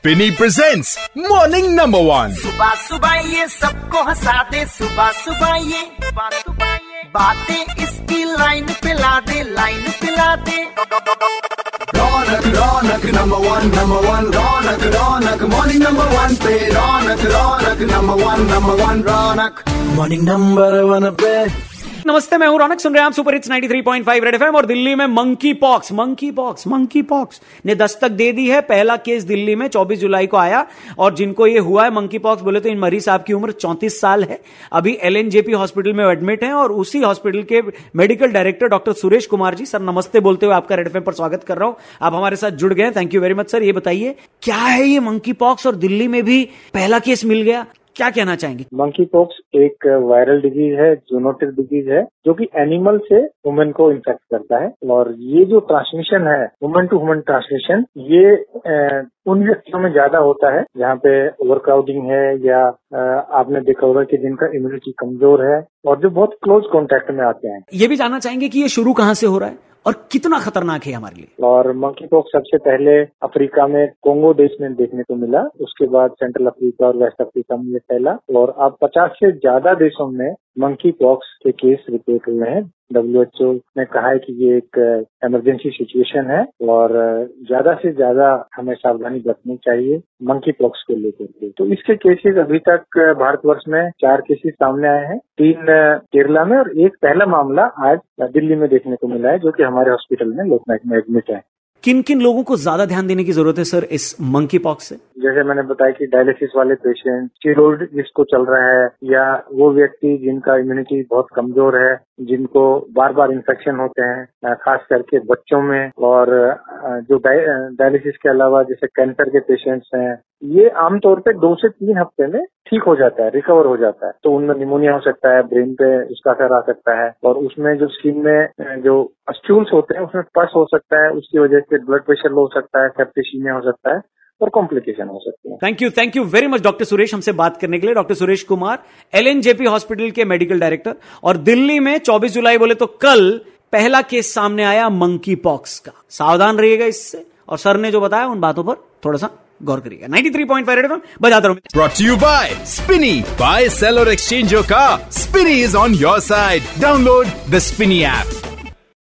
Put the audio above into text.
Spinny presents Morning Number One. सुबह सुबह ये सबको हंसा दे सुबह सुबह ये बातें इसकी लाइन पे ला दे लाइन पे ला दे। Raunak Raunak number one number one Raunak Raunak morning number one पे। Raunak Raunak number one number one Raunak. Morning number one पे। नमस्ते, मैं हूँ रौनक, सुन रहे हैं आप सुपर हिट्स 93.5 रेड एफएम और दिल्ली में monkeypox monkeypox monkeypox ने दस्तक दे दी है। पहला केस दिल्ली में 24 जुलाई को आया और जिनको ये हुआ है मंकी पॉक्स बोले तो इन मरीज़ साहब की उम्र 34 साल है। अभी एलएनजेपी हॉस्पिटल में एडमिट है और उसी हॉस्पिटल के medical director doctor Suresh Kumar ji, sir नमस्ते बोलते हुए आपका रेड एफएम पर स्वागत कर रहा हूँ। आप हमारे साथ जुड़ गए thank you very much sir ये बताइए, क्या है ये मंकी पॉक्स और दिल्ली में भी पहला केस मिल गया? क्या कहना चाहेंगे? मंकी पॉक्स एक वायरल डिज़ीज़ है जूनोटिक डिज़ीज़ है जो कि एनिमल से वुमेन को इन्फेक्ट करता है। और ये जो ट्रांसमिशन है वुमेन टू वुमेन ट्रांसमिशन ये अ, उन व्यक्तियों में ज़्यादा होता है जहाँ पे ओवरक्राउडिंग है या आपने देखा होगा कि जिनका इम्यूनिटी कमज़ोर है और जो बहुत क्लोज कॉन्टेक्ट में आते हैं। ये भी जानना चाहेंगे कि ये शुरू कहाँ से हो रहा है? और कितना खतरनाक है हमारे लिए। और मंकी पॉक्स सबसे पहले अफ्रीका में कोंगो देश में देखने को मिला। उसके बाद सेंट्रल अफ्रीका और वेस्ट अफ्रीका में फैला। और अब 50 से ज़्यादा देशों में मंकी पॉक्स के केस रिपोर्ट हुए हैं। डब्ल्यूएचओ ने कहा है कि ये एक इमरजेंसी सिचुएशन है और ज़्यादा से ज़्यादा हमें सावधानी बरतनी चाहिए मंकी पॉक्स को लेकर के। तो इसके केसेस अभी तक अ, भारतवर्ष में चार केसेस सामने आए हैं। तीन केरला में और एक पहला मामला आज दिल्ली में देखने को मिला है जो कि हमारे हॉस्पिटल में लोकनायक में एडमिट है। किन किन लोगों को ज़्यादा ध्यान देने की ज़रूरत है सर इस मंकी पॉक्स से? जैसे मैंने बताया कि डायलिसिस वाले पेशेंट स्टीरोड जिसको चल रहा है, या वो व्यक्ति जिनका इम्यूनिटी बहुत कमज़ोर है, जिनको बार बार इन्फेक्शन होते हैं खास करके बच्चों में, और जो डायलिसिस के अलावा जैसे कैंसर के पेशेंट्स हैं, ये आमतौर पे दो से तीन हफ़्ते में ठीक हो जाता है रिकवर हो जाता है। तो उनमें निमोनिया हो सकता है ब्रेन पे उसका असर आ सकता है, और उसमें जो स्किन में जो अस्ट्यूल्स होते हैं, उसमें पस हो सकता है, उसकी वजह से ब्लड प्रेशर लो हो सकता है सेप्टिसीमिया हो सकता है। और कॉम्प्लिकेशन हो सकती है thank you thank you very much doctor Suresh हमसे बात करने के लिए doctor Suresh Kumar LNJP hospital के मेडिकल डायरेक्टर और दिल्ली में 24 जुलाई बोले तो कल पहला केस सामने आया मंकी पॉक्स का सावधान रहिएगा इससे और सर ने जो बताया उन बातों पर थोड़ा सा गौर करिएगा 93.5 रेड एफएम बजाता रहो Brought to you by Spinny. Buy, sell or exchange your car. Spinny is on your side. Download the Spinny app.